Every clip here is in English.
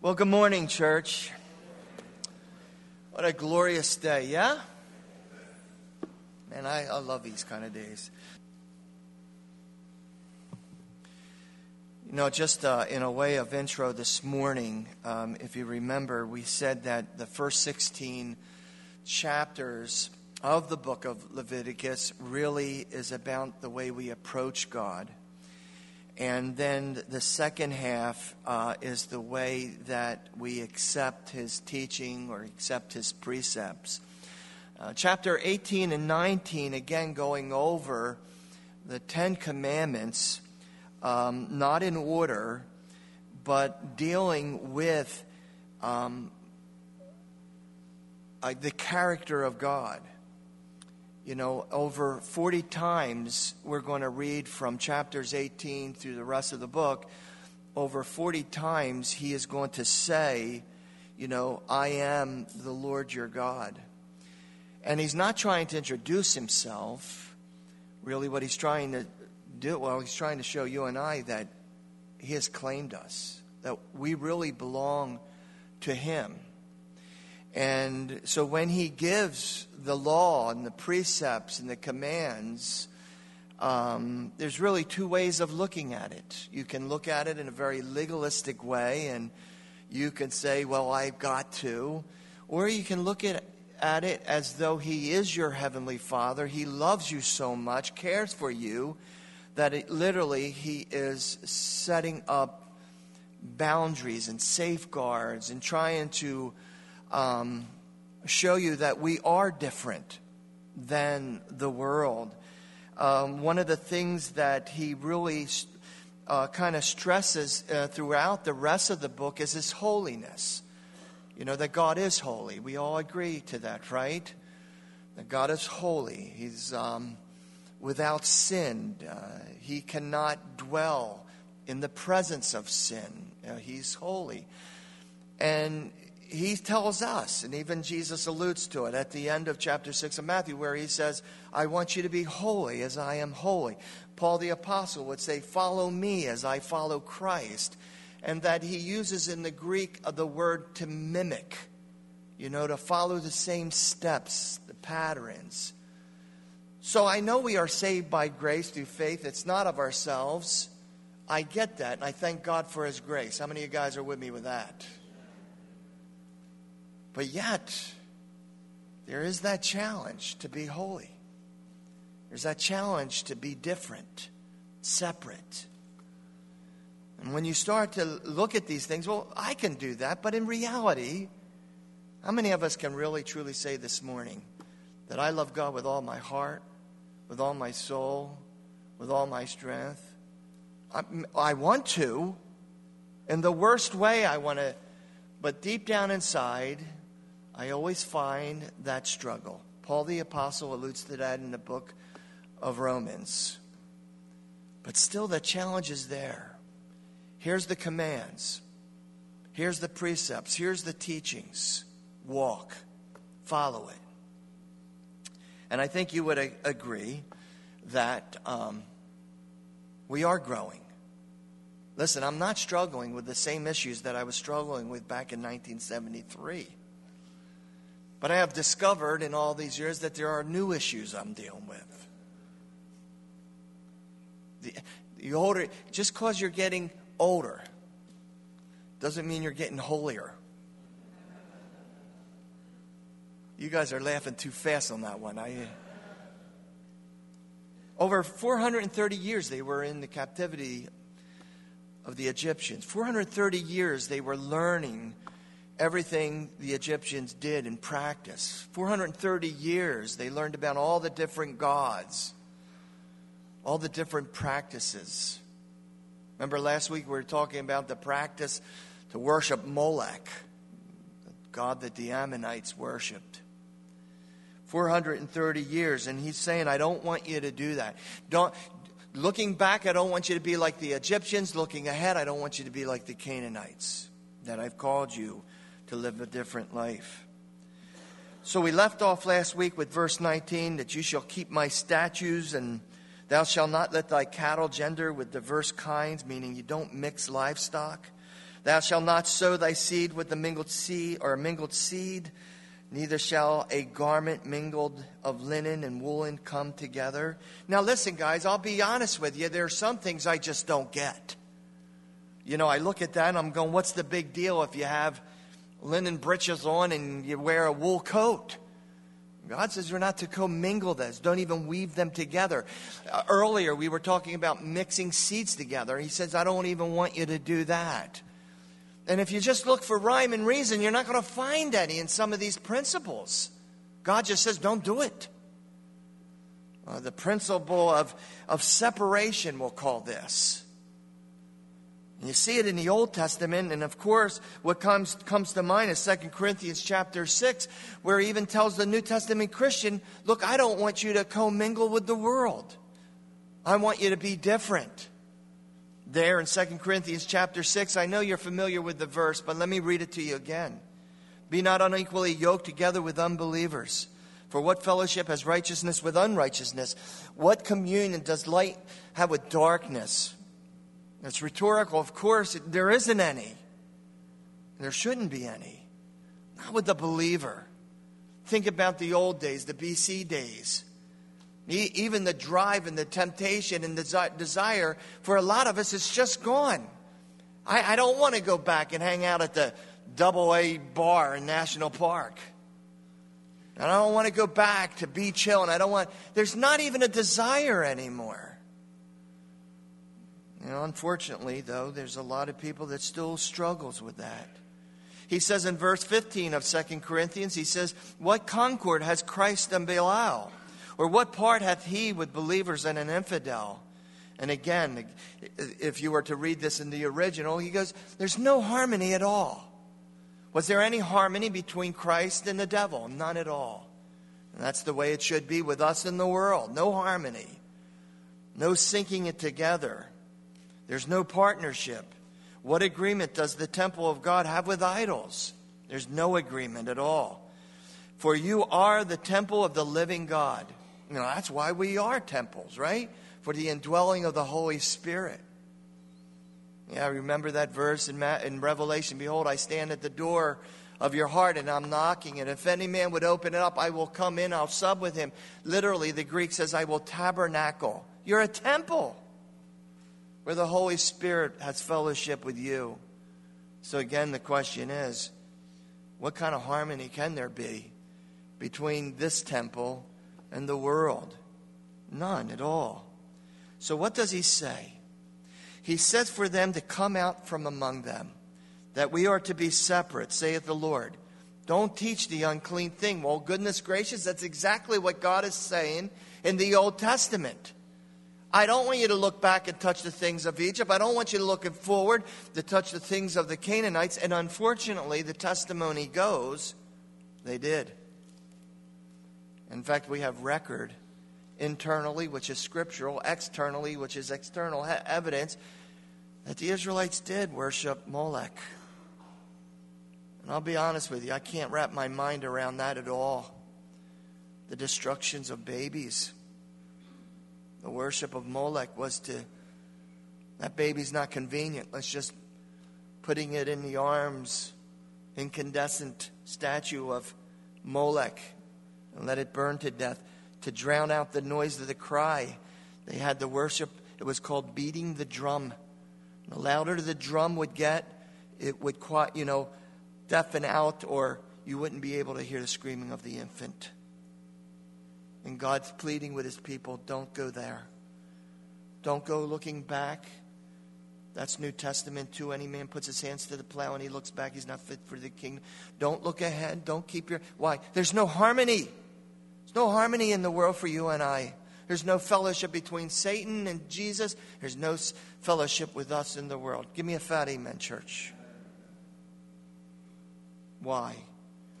Well, good morning, church. What a glorious day, yeah? Man, I, I love these kind of days. You know, just uh, in a way of intro this morning, um, if you remember, we said that the first 16 chapters of the book of Leviticus really is about the way we approach God. And then the second half uh, is the way that we accept his teaching or accept his precepts. Uh, chapter 18 and 19, again, going over the Ten Commandments, um, not in order, but dealing with um, uh, the character of God you know, over 40 times we're going to read from chapters 18 through the rest of the book. Over 40 times he is going to say, you know, I am the Lord your God. And he's not trying to introduce himself. Really, what he's trying to do, well, he's trying to show you and I that he has claimed us, that we really belong to him. And so when he gives the law and the precepts and the commands, um, there's really two ways of looking at it. You can look at it in a very legalistic way, and you can say, Well, I've got to. Or you can look at, at it as though He is your Heavenly Father. He loves you so much, cares for you, that it, literally He is setting up boundaries and safeguards and trying to um, show you that we are different than the world. Um, one of the things that he really uh, kind of stresses uh, throughout the rest of the book is his holiness. You know, that God is holy. We all agree to that, right? That God is holy. He's um, without sin. Uh, he cannot dwell in the presence of sin. Uh, he's holy. And he tells us, and even Jesus alludes to it at the end of chapter 6 of Matthew, where he says, I want you to be holy as I am holy. Paul the Apostle would say, Follow me as I follow Christ. And that he uses in the Greek uh, the word to mimic, you know, to follow the same steps, the patterns. So I know we are saved by grace through faith. It's not of ourselves. I get that, and I thank God for his grace. How many of you guys are with me with that? But yet, there is that challenge to be holy. There's that challenge to be different, separate. And when you start to look at these things, well, I can do that, but in reality, how many of us can really truly say this morning that I love God with all my heart, with all my soul, with all my strength? I, I want to. In the worst way, I want to, but deep down inside, I always find that struggle. Paul the Apostle alludes to that in the book of Romans. But still, the challenge is there. Here's the commands, here's the precepts, here's the teachings. Walk, follow it. And I think you would agree that um, we are growing. Listen, I'm not struggling with the same issues that I was struggling with back in 1973. But I have discovered in all these years that there are new issues I'm dealing with. The, the older, just because you're getting older doesn't mean you're getting holier. You guys are laughing too fast on that one. I, over 430 years they were in the captivity of the Egyptians. 430 years they were learning everything the Egyptians did in practice. 430 years, they learned about all the different gods, all the different practices. Remember last week we were talking about the practice to worship Molech, the god that the Ammonites worshiped. 430 years, and he's saying, I don't want you to do that. Don't, looking back, I don't want you to be like the Egyptians. Looking ahead, I don't want you to be like the Canaanites that I've called you to live a different life. So we left off last week with verse 19 that you shall keep my statutes and thou shalt not let thy cattle gender with diverse kinds, meaning you don't mix livestock. Thou shalt not sow thy seed with the mingled seed or mingled seed, neither shall a garment mingled of linen and woolen come together. Now, listen, guys, I'll be honest with you. There are some things I just don't get. You know, I look at that and I'm going, what's the big deal if you have linen breeches on and you wear a wool coat? God says we're not to commingle this. Don't even weave them together. Uh, earlier, we were talking about mixing seeds together. He says, I don't even want you to do that. And if you just look for rhyme and reason, you're not going to find any in some of these principles. God just says, don't do it. Uh, the principle of, of separation, we'll call this. You see it in the Old Testament, and of course, what comes, comes to mind is 2 Corinthians chapter 6, where he even tells the New Testament Christian, Look, I don't want you to commingle with the world. I want you to be different. There in 2 Corinthians chapter 6, I know you're familiar with the verse, but let me read it to you again. Be not unequally yoked together with unbelievers. For what fellowship has righteousness with unrighteousness? What communion does light have with darkness? It's rhetorical. Of course, there isn't any. There shouldn't be any. Not with the believer. Think about the old days, the BC days. Even the drive and the temptation and the desire for a lot of us is just gone. I, I don't want to go back and hang out at the double A bar in National Park. And I don't want to go back to Beach Hill, and I don't want, there's not even a desire anymore. Unfortunately, though, there's a lot of people that still struggles with that. He says in verse 15 of 2 Corinthians, he says, What concord has Christ and Belial? Or what part hath he with believers and an infidel? And again, if you were to read this in the original, he goes, There's no harmony at all. Was there any harmony between Christ and the devil? None at all. And that's the way it should be with us in the world. No harmony. No syncing it together. There's no partnership. What agreement does the temple of God have with idols? There's no agreement at all. For you are the temple of the living God. You know, that's why we are temples, right? For the indwelling of the Holy Spirit. Yeah, remember that verse in, in Revelation Behold, I stand at the door of your heart and I'm knocking. And if any man would open it up, I will come in, I'll sub with him. Literally, the Greek says, I will tabernacle. You're a temple where the Holy Spirit has fellowship with you. So, again, the question is what kind of harmony can there be between this temple and the world? None at all. So, what does he say? He says for them to come out from among them, that we are to be separate, saith the Lord. Don't teach the unclean thing. Well, goodness gracious, that's exactly what God is saying in the Old Testament. I don't want you to look back and touch the things of Egypt. I don't want you to look forward to touch the things of the Canaanites. And unfortunately, the testimony goes they did. In fact, we have record internally, which is scriptural, externally, which is external evidence, that the Israelites did worship Molech. And I'll be honest with you, I can't wrap my mind around that at all. The destructions of babies the worship of Molech was to, that baby's not convenient. Let's just putting it in the arms, incandescent statue of Molech, and let it burn to death to drown out the noise of the cry. They had the worship, it was called beating the drum. The louder the drum would get, it would, you know, deafen out, or you wouldn't be able to hear the screaming of the infant. And God's pleading with his people don't go there. Don't go looking back. That's New Testament too. Any man puts his hands to the plow and he looks back, he's not fit for the kingdom. Don't look ahead. Don't keep your. Why? There's no harmony. There's no harmony in the world for you and I. There's no fellowship between Satan and Jesus. There's no fellowship with us in the world. Give me a fat amen, church. Why?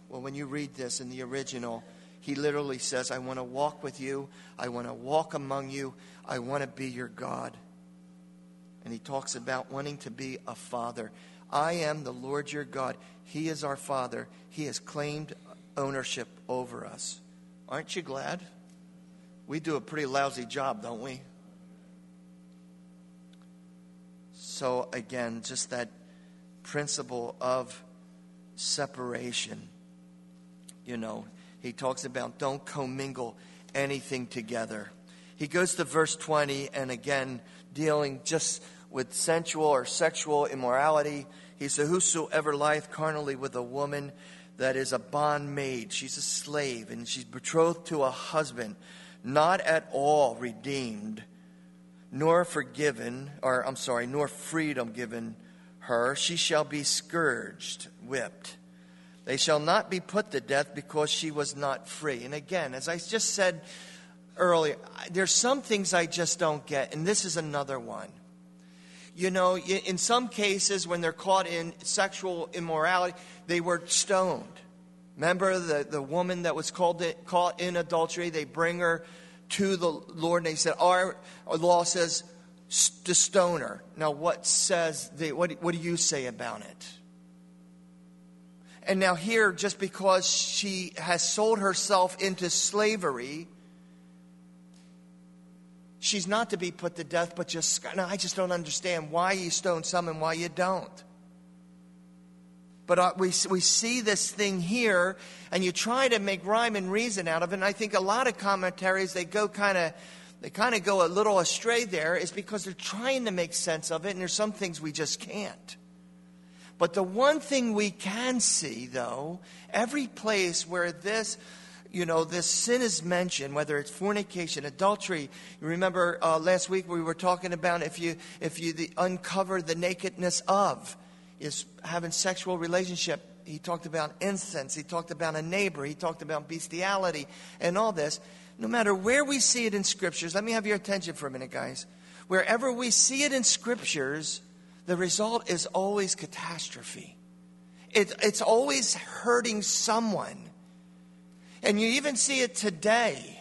Well, when you read this in the original, he literally says, I want to walk with you. I want to walk among you. I want to be your God. And he talks about wanting to be a father. I am the Lord your God. He is our father. He has claimed ownership over us. Aren't you glad? We do a pretty lousy job, don't we? So, again, just that principle of separation. You know, he talks about don't commingle anything together. He goes to verse 20 and again dealing just with sensual or sexual immorality. He said, Whosoever lieth carnally with a woman that is a bondmaid, she's a slave, and she's betrothed to a husband, not at all redeemed, nor forgiven, or I'm sorry, nor freedom given her, she shall be scourged, whipped. They shall not be put to death because she was not free. And again, as I just said earlier, there's some things I just don't get, and this is another one. You know, in some cases, when they're caught in sexual immorality, they were stoned. Remember the, the woman that was called caught in adultery? They bring her to the Lord, and they said, Our, our law says to stone her. Now, what says the, what, what do you say about it? And now, here, just because she has sold herself into slavery, she's not to be put to death, but just, no, I just don't understand why you stone some and why you don't. But uh, we, we see this thing here, and you try to make rhyme and reason out of it. And I think a lot of commentaries, they go kind of they kind of go a little astray there is because they're trying to make sense of it, and there's some things we just can't. But the one thing we can see, though, every place where this, you know, this sin is mentioned, whether it's fornication, adultery. You remember uh, last week we were talking about if you if you the, uncover the nakedness of is having sexual relationship. He talked about incense. He talked about a neighbor. He talked about bestiality and all this no matter where we see it in scriptures, let me have your attention for a minute, guys. Wherever we see it in scriptures, the result is always catastrophe. It, it's always hurting someone. And you even see it today,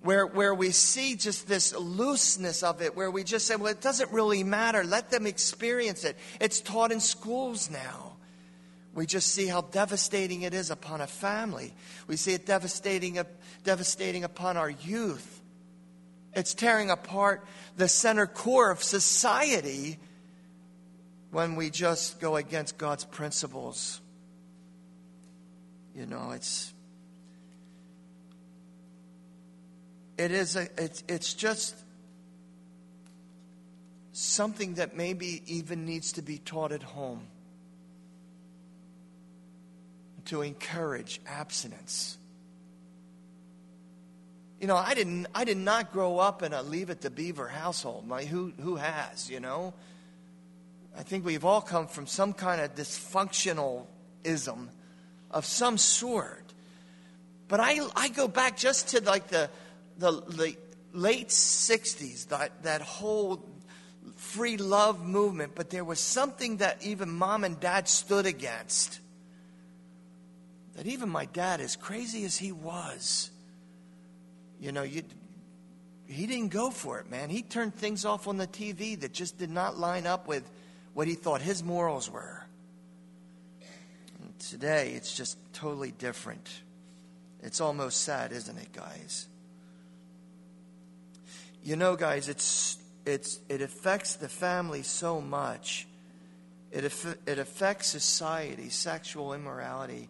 where, where we see just this looseness of it, where we just say, well, it doesn't really matter. Let them experience it. It's taught in schools now. We just see how devastating it is upon a family. We see it devastating, devastating upon our youth. It's tearing apart the center core of society when we just go against God's principles. You know, it's it is a, it's, it's just something that maybe even needs to be taught at home to encourage abstinence. You know, I didn't I did not grow up in a leave it to beaver household. My who who has, you know? I think we've all come from some kind of dysfunctionalism of some sort. But I I go back just to like the the, the late 60s, that, that whole free love movement, but there was something that even mom and dad stood against that even my dad, as crazy as he was, you know, you, he didn't go for it, man. He turned things off on the TV that just did not line up with what he thought his morals were. And today, it's just totally different. It's almost sad, isn't it, guys? You know, guys, it's, it's, it affects the family so much. It, it affects society, sexual immorality.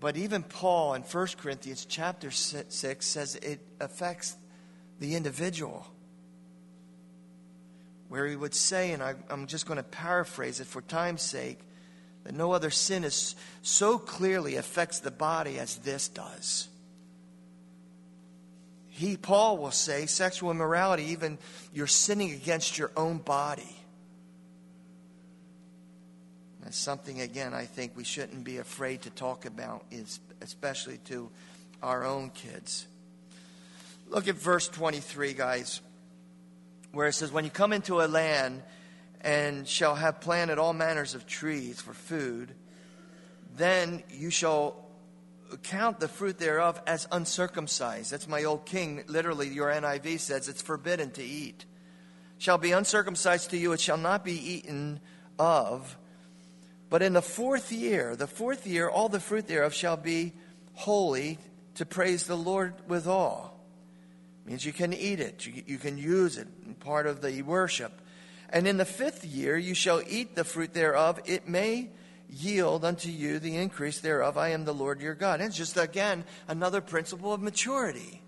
But even Paul in 1 Corinthians chapter 6 says it affects the individual. Where he would say, and I, am just going to paraphrase it for time's sake, that no other sin is so clearly affects the body as this does. He, Paul, will say, sexual immorality, even you're sinning against your own body. That's something, again, I think we shouldn't be afraid to talk about, especially to our own kids. Look at verse 23, guys, where it says, When you come into a land and shall have planted all manners of trees for food, then you shall count the fruit thereof as uncircumcised. That's my old king. Literally, your NIV says it's forbidden to eat. Shall be uncircumcised to you, it shall not be eaten of but in the fourth year, the fourth year, all the fruit thereof shall be holy to praise the Lord withal. Means you can eat it, you, you can use it, part of the worship. And in the fifth year you shall eat the fruit thereof. It may yield unto you the increase thereof. I am the Lord your God. And it's just, again, another principle of maturity.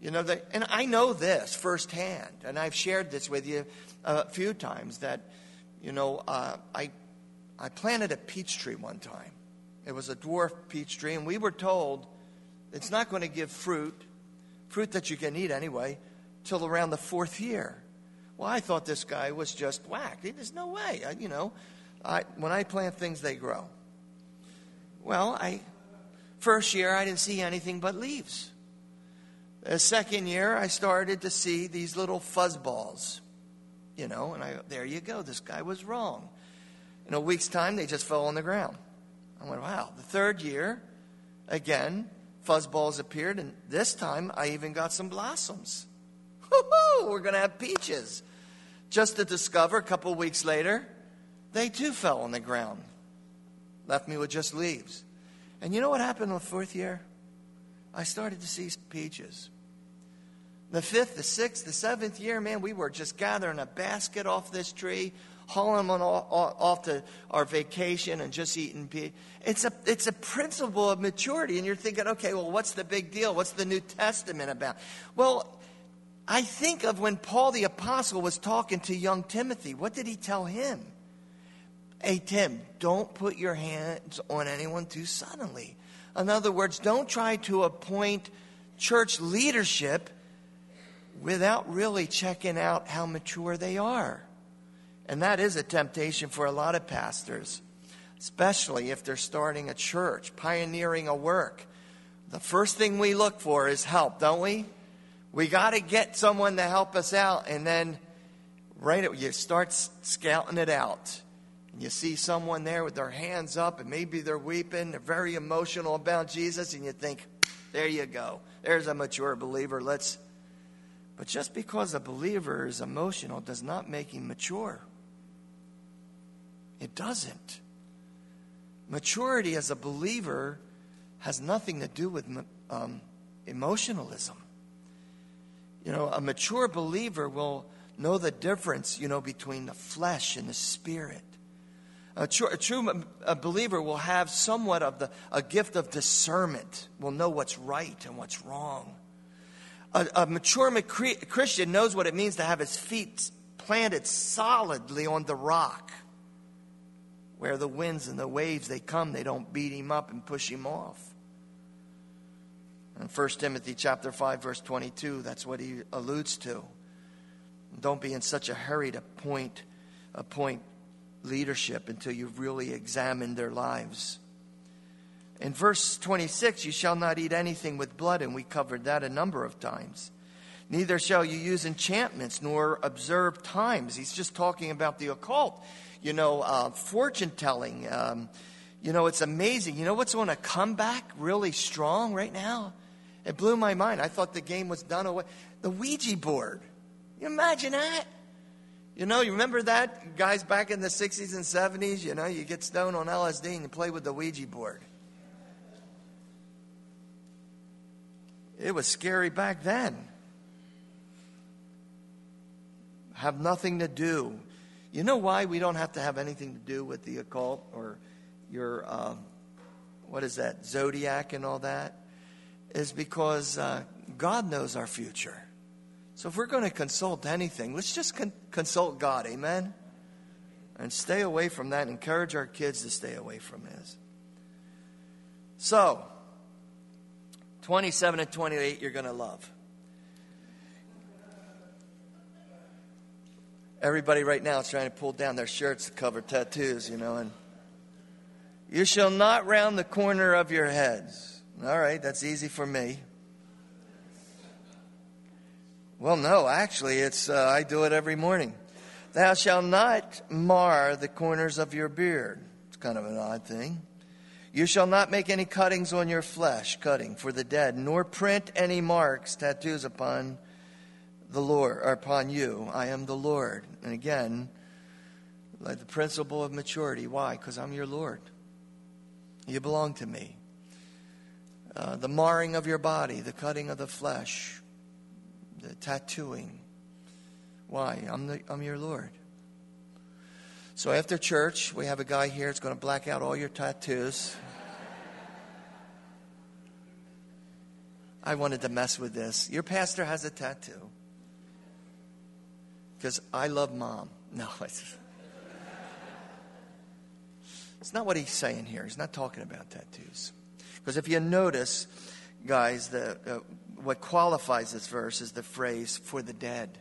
You know, that, and I know this firsthand, and I've shared this with you a few times that, you know, uh, I, I planted a peach tree one time. It was a dwarf peach tree, and we were told it's not going to give fruit, fruit that you can eat anyway, till around the fourth year. Well, I thought this guy was just whacked. There's no way. I, you know, I, when I plant things, they grow. Well, I first year I didn't see anything but leaves. The second year I started to see these little fuzz balls, you know, and I there you go. This guy was wrong. In a week's time, they just fell on the ground. I went, wow. The third year, again, fuzzballs appeared, and this time I even got some blossoms. Woo-hoo, we're going to have peaches. Just to discover a couple weeks later, they too fell on the ground, left me with just leaves. And you know what happened in the fourth year? I started to see peaches. The fifth, the sixth, the seventh year, man, we were just gathering a basket off this tree, hauling them off to our vacation and just eating peaches. It's a, it's a principle of maturity. And you're thinking, okay, well, what's the big deal? What's the New Testament about? Well, I think of when Paul the Apostle was talking to young Timothy. What did he tell him? Hey, Tim, don't put your hands on anyone too suddenly. In other words, don't try to appoint church leadership without really checking out how mature they are. And that is a temptation for a lot of pastors, especially if they're starting a church, pioneering a work. The first thing we look for is help, don't we? We got to get someone to help us out, and then right you start scouting it out. And you see someone there with their hands up, and maybe they're weeping, they're very emotional about Jesus, and you think, there you go. There's a mature believer. Let's. But just because a believer is emotional does not make him mature. It doesn't. Maturity as a believer has nothing to do with um, emotionalism. You know, a mature believer will know the difference, you know, between the flesh and the spirit. A true, a true a believer will have somewhat of the, a gift of discernment, will know what's right and what's wrong. A, a mature Christian knows what it means to have his feet planted solidly on the rock, where the winds and the waves they come, they don't beat him up and push him off. In 1 Timothy chapter 5 verse 22, that's what he alludes to. Don't be in such a hurry to point appoint leadership until you've really examined their lives. In verse 26, you shall not eat anything with blood, and we covered that a number of times. Neither shall you use enchantments nor observe times. He's just talking about the occult, you know, uh, fortune telling. Um, you know, it's amazing. You know what's on a comeback really strong right now? It blew my mind. I thought the game was done away. The Ouija board. You imagine that? You know, you remember that? Guys back in the 60s and 70s, you know, you get stoned on LSD and you play with the Ouija board. It was scary back then. Have nothing to do. You know why we don't have to have anything to do with the occult or your, uh, what is that, zodiac and all that? is because uh, God knows our future. So if we're going to consult anything, let's just con- consult God. Amen? And stay away from that. Encourage our kids to stay away from this. So, 27 and 28, you're going to love. Everybody right now is trying to pull down their shirts to cover tattoos, you know, and you shall not round the corner of your heads. All right, that's easy for me. Well, no, actually, it's uh, I do it every morning. Thou shalt not mar the corners of your beard. It's kind of an odd thing. You shall not make any cuttings on your flesh, cutting for the dead, nor print any marks, tattoos upon the Lord or upon you. I am the Lord. And again, like the principle of maturity. Why? Because I'm your Lord. You belong to me. Uh, the marring of your body, the cutting of the flesh, the tattooing. Why? I'm, the, I'm your Lord. So after church, we have a guy here that's going to black out all your tattoos. I wanted to mess with this. Your pastor has a tattoo. Because I love mom. No, it's, it's not what he's saying here. He's not talking about tattoos. Because if you notice, guys, the, uh, what qualifies this verse is the phrase for the dead.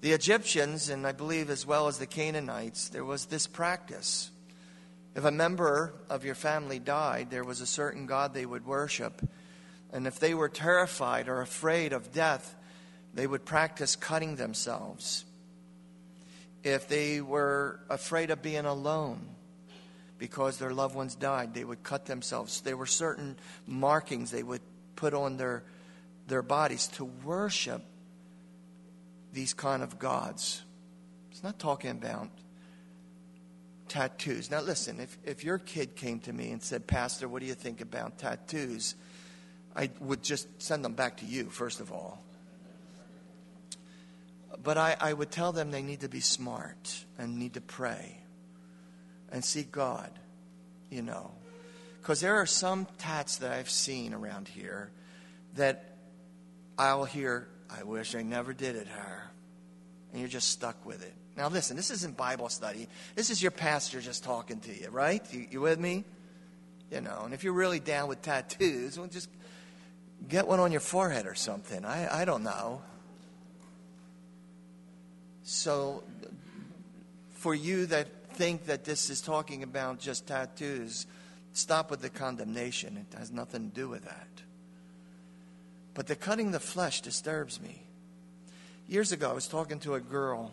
The Egyptians, and I believe as well as the Canaanites, there was this practice. If a member of your family died, there was a certain God they would worship. And if they were terrified or afraid of death, they would practice cutting themselves. If they were afraid of being alone because their loved ones died, they would cut themselves. There were certain markings they would put on their, their bodies to worship these kind of gods. It's not talking about tattoos. Now, listen, if, if your kid came to me and said, Pastor, what do you think about tattoos? I would just send them back to you, first of all. But I, I would tell them they need to be smart and need to pray and seek God, you know. Because there are some tats that I've seen around here that I'll hear, I wish I never did it, her. And you're just stuck with it. Now, listen, this isn't Bible study. This is your pastor just talking to you, right? You, you with me? You know, and if you're really down with tattoos, well, just get one on your forehead or something. I, I don't know. So, for you that think that this is talking about just tattoos, stop with the condemnation. It has nothing to do with that. But the cutting the flesh disturbs me. Years ago, I was talking to a girl.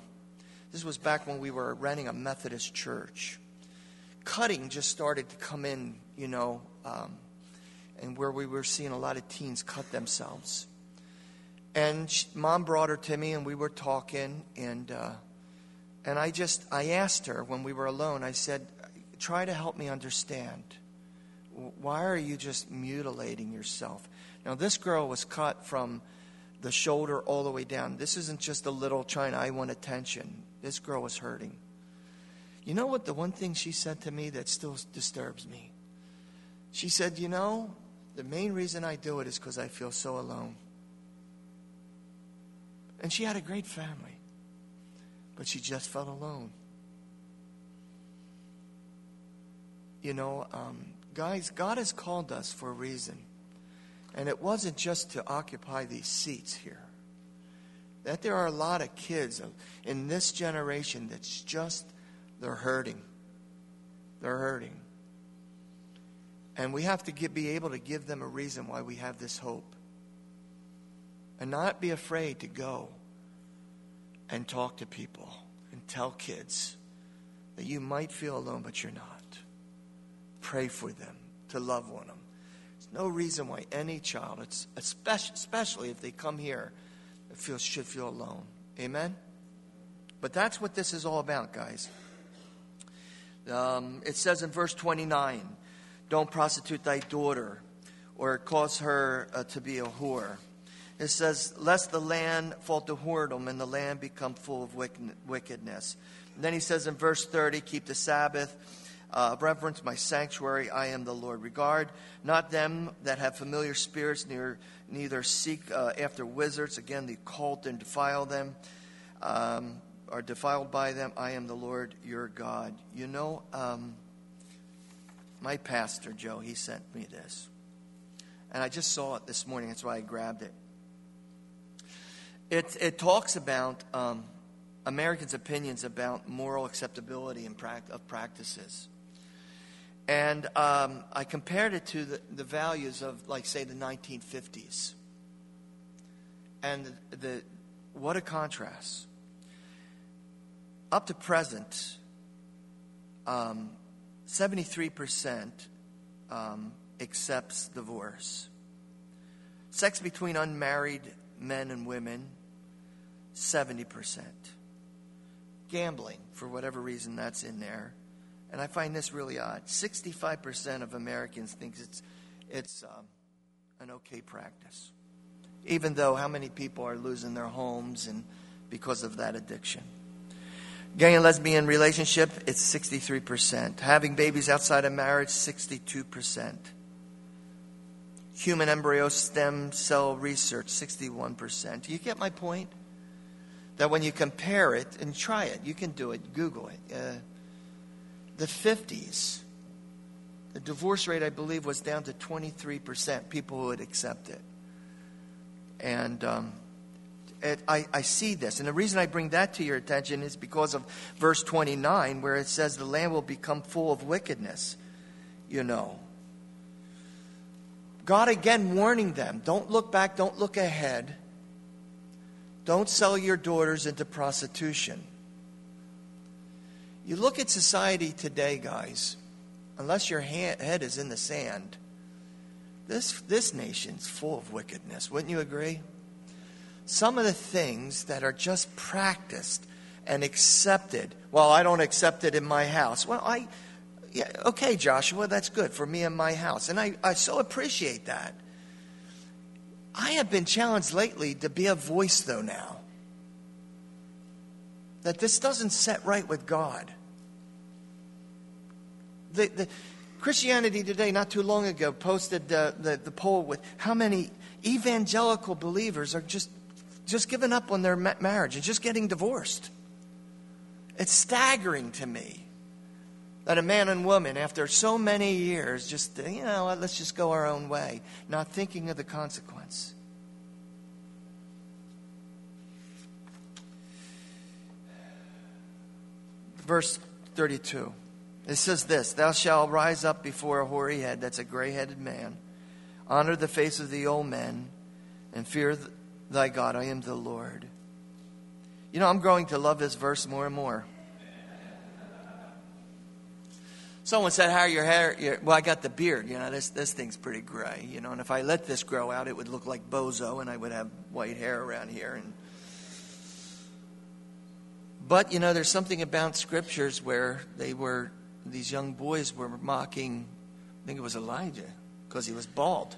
This was back when we were renting a Methodist church. Cutting just started to come in, you know, um, and where we were seeing a lot of teens cut themselves. And she, mom brought her to me, and we were talking, and uh, and I just I asked her when we were alone. I said, "Try to help me understand. Why are you just mutilating yourself?" Now this girl was cut from the shoulder all the way down. This isn't just a little trying. I want attention. This girl was hurting. You know what? The one thing she said to me that still disturbs me. She said, "You know, the main reason I do it is because I feel so alone." And she had a great family, but she just felt alone. You know, um, guys, God has called us for a reason. And it wasn't just to occupy these seats here. That there are a lot of kids in this generation that's just, they're hurting. They're hurting. And we have to get, be able to give them a reason why we have this hope and not be afraid to go and talk to people and tell kids that you might feel alone, but you're not. Pray for them, to love on them. There's no reason why any child, especially, especially if they come here, feel, should feel alone. Amen? But that's what this is all about, guys. Um, it says in verse 29 don't prostitute thy daughter or cause her uh, to be a whore. It says, Lest the land fall to whoredom and the land become full of wickedness. And then he says in verse 30, Keep the Sabbath, uh, reverence my sanctuary, I am the Lord. Regard not them that have familiar spirits, neither, neither seek uh, after wizards. Again, the cult and defile them, um, are defiled by them. I am the Lord your God. You know, um, my pastor, Joe, he sent me this. And I just saw it this morning. That's why I grabbed it. It, it talks about um, Americans' opinions about moral acceptability and of practices. And um, I compared it to the, the, values of, like, say, the 1950s. And the, what a contrast. Up to present, um, 73% um, accepts divorce. Sex between unmarried men and women 70%. Gambling, for whatever reason that's in there. And I find this really odd. 65% of Americans think it's, it's um, an okay practice. Even though how many people are losing their homes and because of that addiction. Gay and lesbian relationship, it's 63%. Having babies outside of marriage, 62%. Human embryo stem cell research, 61%. Do you get my point? That when you compare it, and try it, you can do it, Google it. Uh, the 50s, the divorce rate, I believe, was down to 23% people who would accept it. And um, it, I, I see this. And the reason I bring that to your attention is because of verse 29, where it says, The land will become full of wickedness, you know. God again warning them don't look back, don't look ahead. Don't sell your daughters into prostitution. You look at society today, guys, unless your head is in the sand, this, this nation's full of wickedness. Wouldn't you agree? Some of the things that are just practiced and accepted. Well, I don't accept it in my house. Well, I, yeah, okay, Joshua, that's good for me and my house. And I, I so appreciate that. I have been challenged lately to be a voice, though, now. That this doesn't set right with God. The, the Christianity Today, not too long ago, posted the, the, the poll with how many evangelical believers are just, just giving up on their marriage and just getting divorced. It's staggering to me that a man and woman, after so many years, just, you know, let's just go our own way, not thinking of the consequence. Verse 32. It says this Thou shalt rise up before a hoary head, that's a gray headed man, honor the face of the old men, and fear thy God. I am the Lord. You know, I'm growing to love this verse more and more. Someone said, "How're your hair?" Your, well, I got the beard. You know, this this thing's pretty gray. You know, and if I let this grow out, it would look like bozo, and I would have white hair around here. And but you know, there's something about scriptures where they were these young boys were mocking. I think it was Elijah because he was bald,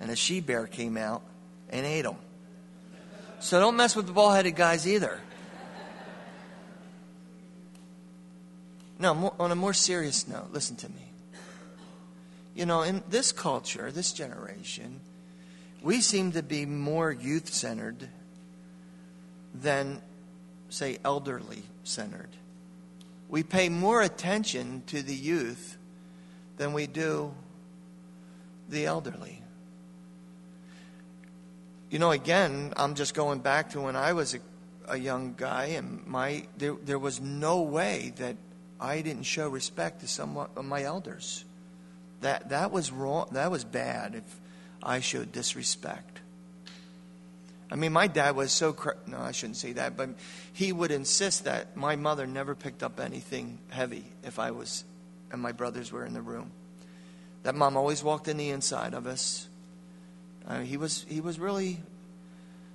and a she bear came out and ate him. So don't mess with the bald-headed guys either. Now, on a more serious note, listen to me. You know, in this culture, this generation, we seem to be more youth centered than, say, elderly centered. We pay more attention to the youth than we do the elderly. You know, again, I'm just going back to when I was a, a young guy, and my there, there was no way that I didn't show respect to some of my elders. That, that was wrong. That was bad if I showed disrespect. I mean, my dad was so, no, I shouldn't say that, but he would insist that my mother never picked up anything heavy if I was, and my brothers were in the room. That mom always walked in the inside of us. Uh, he, was, he was really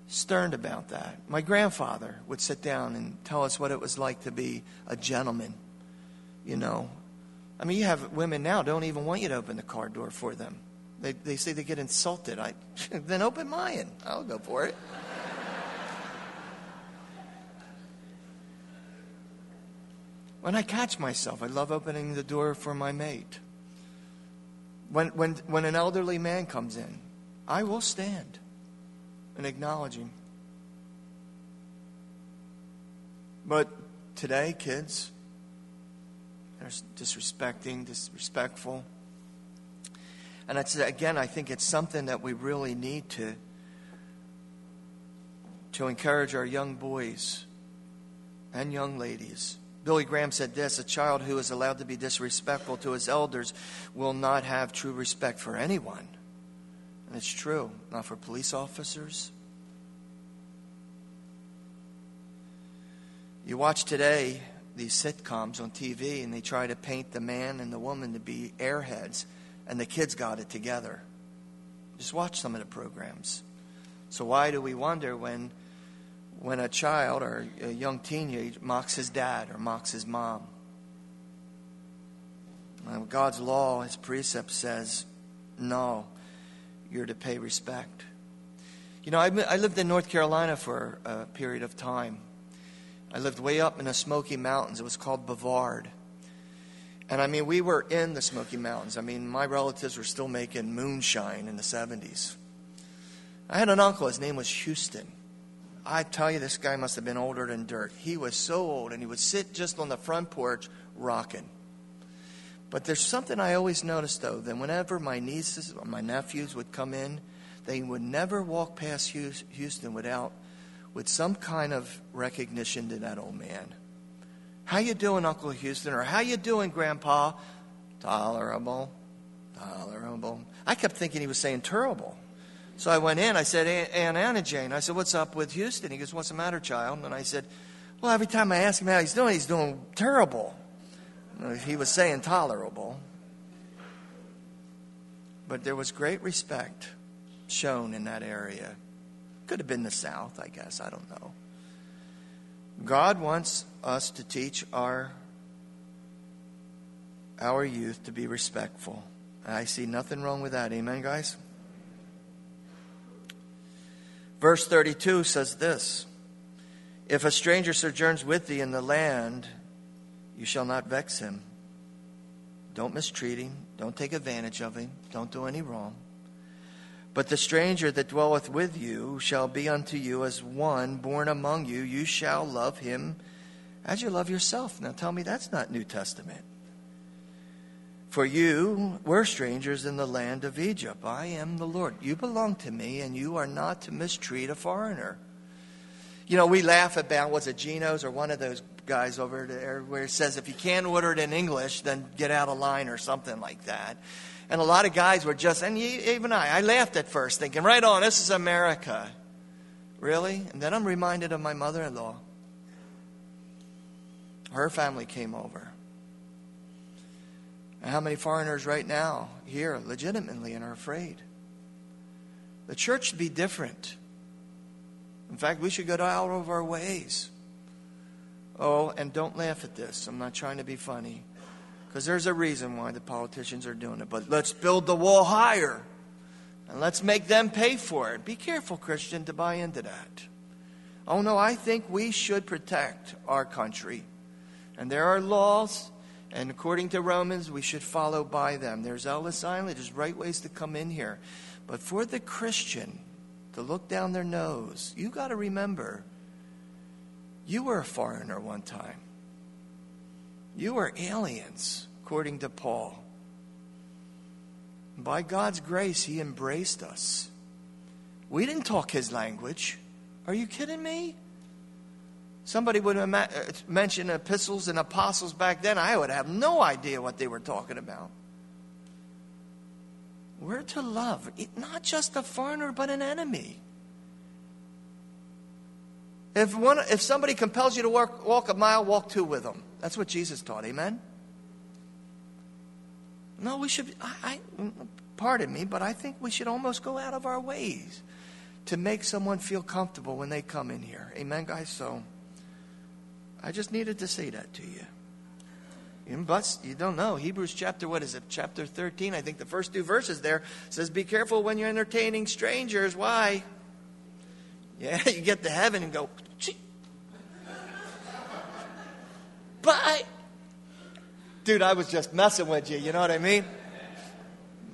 stern about that. My grandfather would sit down and tell us what it was like to be a gentleman you know. I mean, you have women now don't even want you to open the car door for them. They, they say they get insulted. I, then open mine. I'll go for it. when I catch myself, I love opening the door for my mate. When, when, when an elderly man comes in, I will stand and acknowledge him. But today, kids, there's disrespecting, disrespectful. And it's, again, I think it's something that we really need to, to encourage our young boys and young ladies. Billy Graham said this A child who is allowed to be disrespectful to his elders will not have true respect for anyone. And it's true, not for police officers. You watch today these sitcoms on TV and they try to paint the man and the woman to be airheads, and the kids got it together. Just watch some of the programs. So why do we wonder when when a child or a young teenager mocks his dad or mocks his mom? God's law, His precept says, no, you're to pay respect. You know, I, I lived in North Carolina for a period of time. I lived way up in the Smoky Mountains. It was called Brevard. And I mean, we were in the Smoky Mountains. I mean, my relatives were still making moonshine in the 70s. I had an uncle, his name was Houston. I tell you, this guy must have been older than dirt. He was so old, and he would sit just on the front porch rocking. But there's something I always noticed, though, that whenever my nieces or my nephews would come in, they would never walk past Houston without with some kind of recognition to that old man. How you doing, Uncle Houston? Or how you doing, Grandpa? Tolerable. Tolerable. I kept thinking he was saying terrible. So I went in. I said, Aunt Anna Jane. I said, what's up with Houston? He goes, what's the matter, child? And I said, well, every time I ask him how he's doing, he's doing terrible. He was saying tolerable. But there was great respect shown in that area. Could have been the South, I guess. I don't know. God wants us to teach our our youth to be respectful. I see nothing wrong with that. Amen, guys? Verse 32 says this If a stranger sojourns with thee in the land, you shall not vex him. Don't mistreat him. Don't take advantage of him. Don't do any wrong. But the stranger that dwelleth with you shall be unto you as one born among you. You shall love him as you love yourself. Now tell me that's not New Testament. For you were strangers in the land of Egypt. I am the Lord. You belong to me, and you are not to mistreat a foreigner. You know, we laugh about, was it Geno's or one of those guys over there, where it says if you can't order it in English, then get out of line or something like that. And a lot of guys were just, and even I, I laughed at first, thinking, right on, this is America. Really? And then I'm reminded of my mother in law. Her family came over. And how many foreigners right now here legitimately and are afraid? The church should be different. In fact, we should go out of our ways. Oh, and don't laugh at this. I'm not trying to be funny. Because there's a reason why the politicians are doing it. But let's build the wall higher. And let's make them pay for it. Be careful, Christian, to buy into that. Oh, no, I think we should protect our country. And there are laws and according to Romans, we should follow by them. There's Ellis Island, there's right ways to come in here. But for the Christian to look down their nose, you got to remember you were a foreigner one time. You were aliens, according to Paul. By God's grace, He embraced us. We didn't talk His language. Are you kidding me? Somebody would uh, mention epistles and apostles back then, I would have no idea what they were talking about. We're to love not just a foreigner, but an enemy. If, one, if somebody compels you to walk, walk a mile, walk two with them. That's what Jesus taught. Amen? No, we should, I, I, pardon me, but I think we should almost go out of our ways to make someone feel comfortable when they come in here. Amen, guys? So. I just needed to say that to you. But you don't know. Hebrews chapter, what is it? Chapter 13. I think the first two verses there says, Be careful when you're entertaining strangers. Why? Yeah, you get to heaven and go, Dude, I was just messing with you. You know what I mean?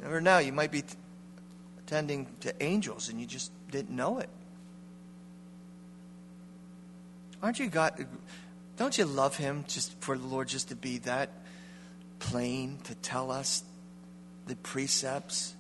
Never know. You might be t- attending to angels and you just didn't know it. Aren't you God? Don't you love him just for the Lord just to be that plain to tell us the precepts?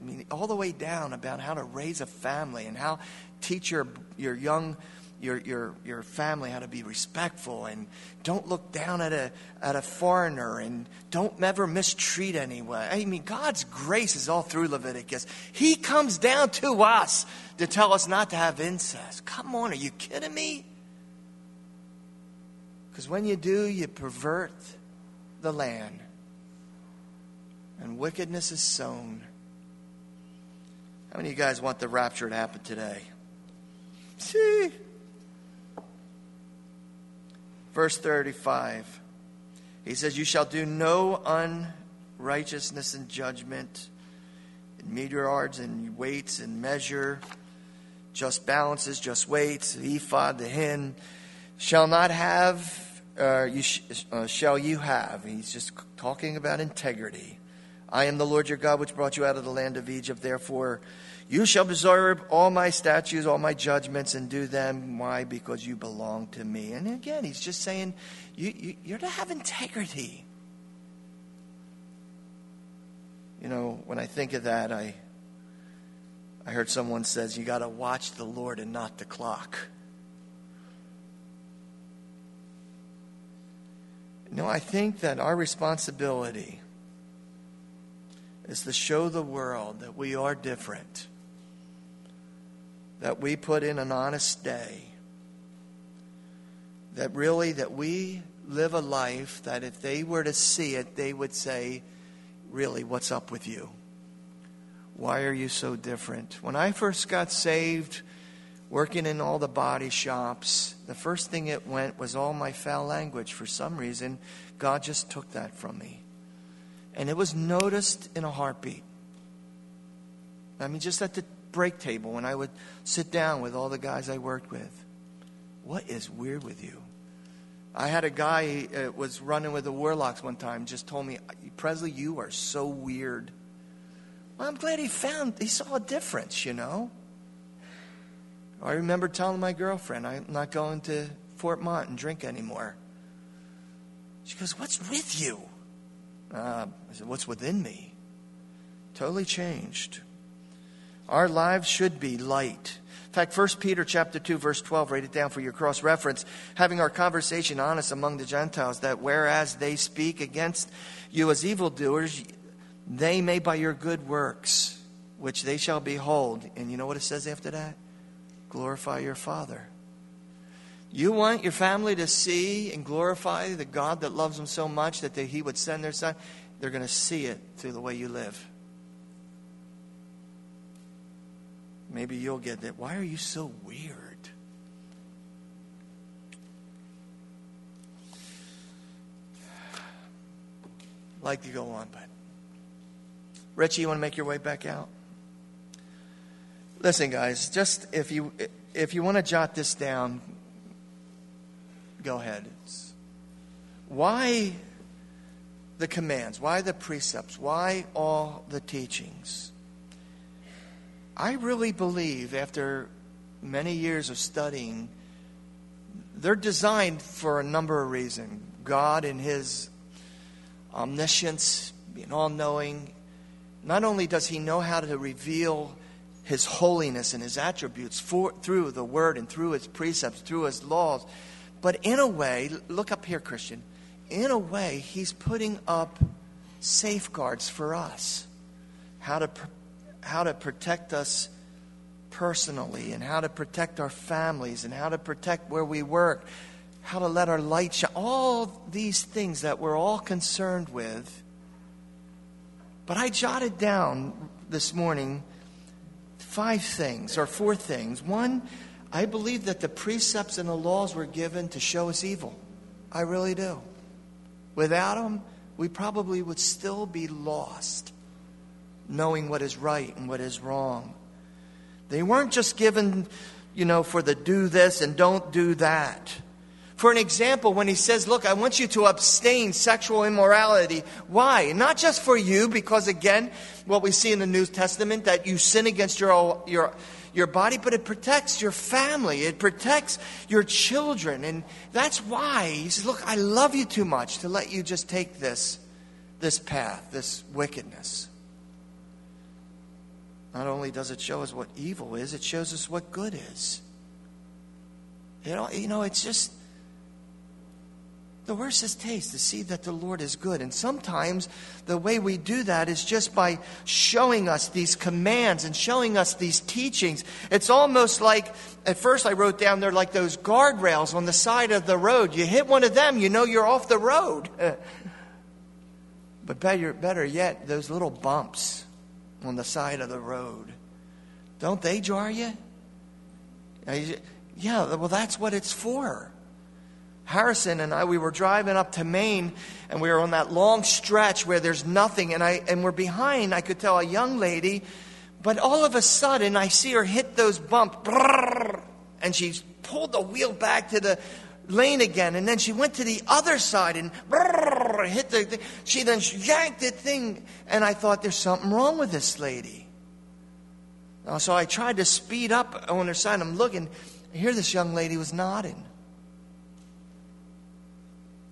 I mean, all the way down about how to raise a family and how teach your your young your your your family how to be respectful and don't look down at a at a foreigner and don't ever mistreat anyone. I mean, God's grace is all through Leviticus. He comes down to us to tell us not to have incest. Come on, are you kidding me? Because when you do, you pervert the land, and wickedness is sown. How many of you guys want the rapture to happen today? See? Verse 35. He says, You shall do no unrighteousness in judgment meter yards and weights and measure, just balances, just weights, the ephah, the hin, shall not have, uh, you sh- uh, shall you have. He's just talking about integrity. I am the Lord your God, which brought you out of the land of Egypt. Therefore, you shall observe all my statutes, all my judgments, and do them. Why? Because you belong to me. And again, he's just saying, you, you, you're to have integrity. You know, when I think of that, I, I heard someone says, you got to watch the Lord and not the clock. No, I think that our responsibility is to show the world that we are different that we put in an honest day. That really, that we live a life that if they were to see it, they would say, Really, what's up with you? Why are you so different? When I first got saved, working in all the body shops, the first thing it went was all my foul language. For some reason, God just took that from me. And it was noticed in a heartbeat. I mean, just at the break table when I would sit down with all the guys I worked with. What is weird with you? I had a guy uh, was running with the Warlocks one time. Just told me, Pressley, you are so weird. Well, I'm glad he found he saw a difference. You know. I remember telling my girlfriend, I'm not going to Fort Mont and drink anymore. She goes, What's with you? Uh, I said, What's within me? Totally changed. Our lives should be light. In fact, 1 Peter chapter 2 verse 12, write it down for your cross reference, having our conversation honest among the Gentiles that whereas they speak against you as evildoers, they may by your good works, which they shall behold. And you know what it says after that? Glorify your Father. You want your family to see and glorify the God that loves them so much that they, He would send their Son? They're going to see it through the way you live. Maybe you'll get that. Why are you so weird? like to go on, but Richie, you want to make your way back out? Listen, guys, just if you if you want to jot this down, go ahead. Why the commands? Why the precepts? Why all the teachings? I really believe, after many years of studying, they're designed for a number of reasons. God, in His omniscience, being all knowing, not only does He know how to reveal His holiness and His attributes for, through the Word and through His precepts, through His laws, but in a way, look up here, Christian, in a way, He's putting up safeguards for us. How to how to protect us personally and how to protect our families and how to protect where we work, how to let our light shine. All these things that we're all concerned with. But I jotted down this morning five things or four things. One, I believe that the precepts and the laws were given to show us evil. I really do. Without them, we probably would still be lost knowing what is right and what is wrong. They weren't just given, you know, for the do this and don't do that. For an example, when he says, Look, I want you to abstain sexual immorality. Why? Not just for you, because again, what we see in the New Testament, that you sin against your, your, your body, but it protects your family. It protects your children. And that's why he says, Look, I love you too much to let you just take this, this path, this wickedness. Not only does it show us what evil is, it shows us what good is. You know, you know it's just the worst is taste to see that the Lord is good. And sometimes the way we do that is just by showing us these commands and showing us these teachings. It's almost like, at first I wrote down there like those guardrails on the side of the road. You hit one of them, you know you're off the road. but better, better yet, those little bumps on the side of the road. Don't they jar you? Yeah, well, that's what it's for. Harrison and I, we were driving up to Maine, and we were on that long stretch where there's nothing, and I and we're behind. I could tell a young lady, but all of a sudden I see her hit those bumps, and she pulled the wheel back to the lane again, and then she went to the other side and hit the. She then yanked the thing, and I thought there's something wrong with this lady. So I tried to speed up on her side. I'm looking. I hear this young lady was nodding.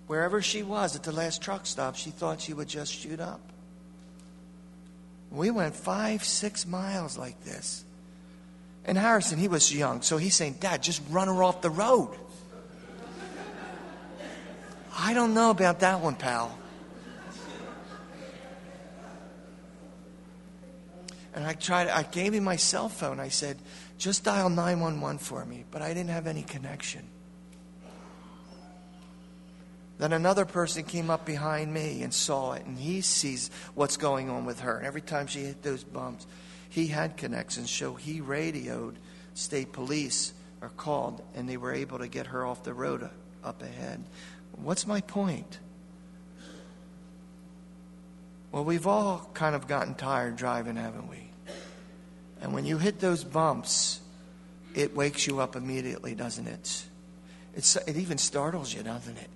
Wherever she was at the last truck stop, she thought she would just shoot up. We went five, six miles like this. And Harrison, he was young, so he's saying, Dad, just run her off the road. I don't know about that one, pal. And I tried, I gave him my cell phone. I said, just dial 911 for me. But I didn't have any connection. Then another person came up behind me and saw it, and he sees what's going on with her. And every time she hit those bumps, he had connections, so he radioed state police or called, and they were able to get her off the road up ahead. What's my point? Well, we've all kind of gotten tired driving, haven't we? And when you hit those bumps, it wakes you up immediately, doesn't it? It's, it even startles you, doesn't it?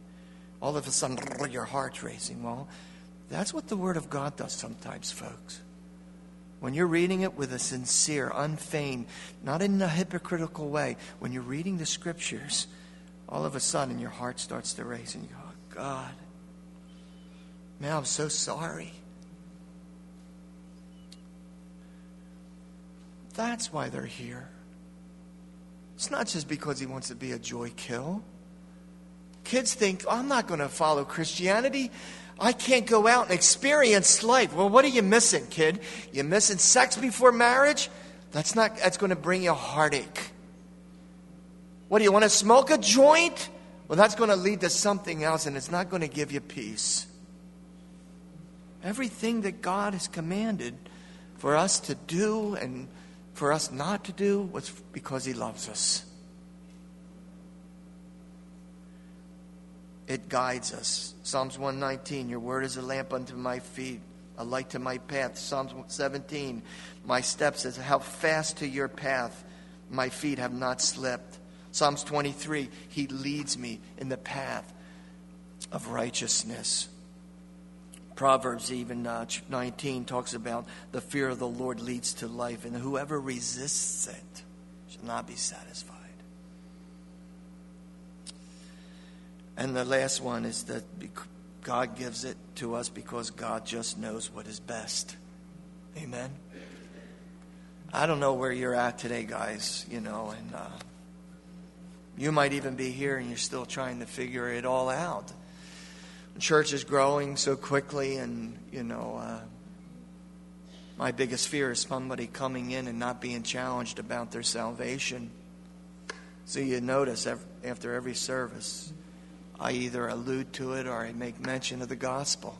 All of a sudden, your heart's racing. Well, that's what the Word of God does sometimes, folks. When you're reading it with a sincere, unfeigned, not in a hypocritical way, when you're reading the Scriptures, all of a sudden your heart starts to race and you go, oh, God, man, I'm so sorry. That's why they're here. It's not just because he wants to be a joy kill. Kids think, I'm not going to follow Christianity. I can't go out and experience life. Well, what are you missing, kid? You're missing sex before marriage? That's not that's going to bring you a heartache. What do you want to smoke a joint? Well, that's going to lead to something else and it's not going to give you peace. Everything that God has commanded for us to do and for us not to do was because He loves us. It guides us. Psalms 119 Your word is a lamp unto my feet, a light to my path. Psalms 17 My steps is how fast to your path, my feet have not slipped. Psalms 23 He leads me in the path of righteousness. Proverbs even uh, 19 talks about the fear of the Lord leads to life, and whoever resists it shall not be satisfied. And the last one is that God gives it to us because God just knows what is best. Amen. I don't know where you're at today, guys, you know, and uh, you might even be here and you're still trying to figure it all out church is growing so quickly, and, you know, uh, my biggest fear is somebody coming in and not being challenged about their salvation. So you notice after every service, I either allude to it or I make mention of the gospel.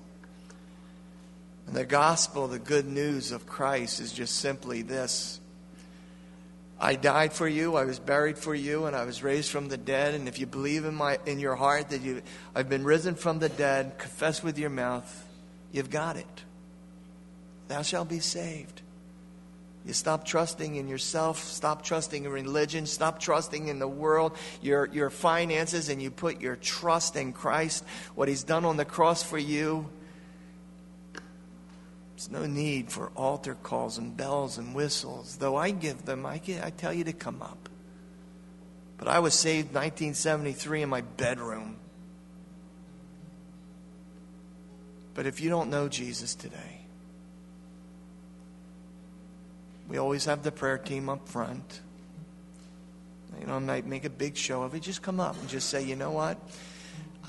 And the gospel, the good news of Christ, is just simply this I died for you, I was buried for you, and I was raised from the dead. And if you believe in, my, in your heart that you, I've been risen from the dead, confess with your mouth, you've got it. Thou shalt be saved. You stop trusting in yourself, stop trusting in religion, stop trusting in the world, your, your finances, and you put your trust in Christ, what He's done on the cross for you there's no need for altar calls and bells and whistles. Though I give them, I, get, I tell you to come up. But I was saved 1973 in my bedroom. But if you don't know Jesus today, we always have the prayer team up front. You know, I might make a big show of it. Just come up and just say, you know what?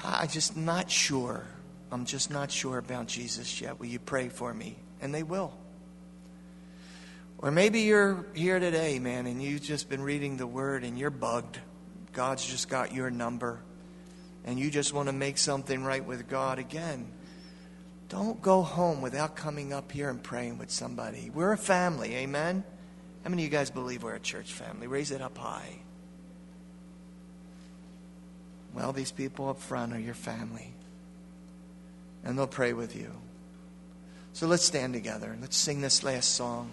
I'm just not sure. I'm just not sure about Jesus yet. Will you pray for me? and they will. Or maybe you're here today, man, and you've just been reading the Word and you're bugged. God's just got your number, and you just want to make something right with God again. Don't go home without coming up here and praying with somebody. We're a family, amen? How many of you guys believe we're a church family? Raise it up high. Well, these people up front are your family, and they'll pray with you. So let's stand together. And let's sing this last song.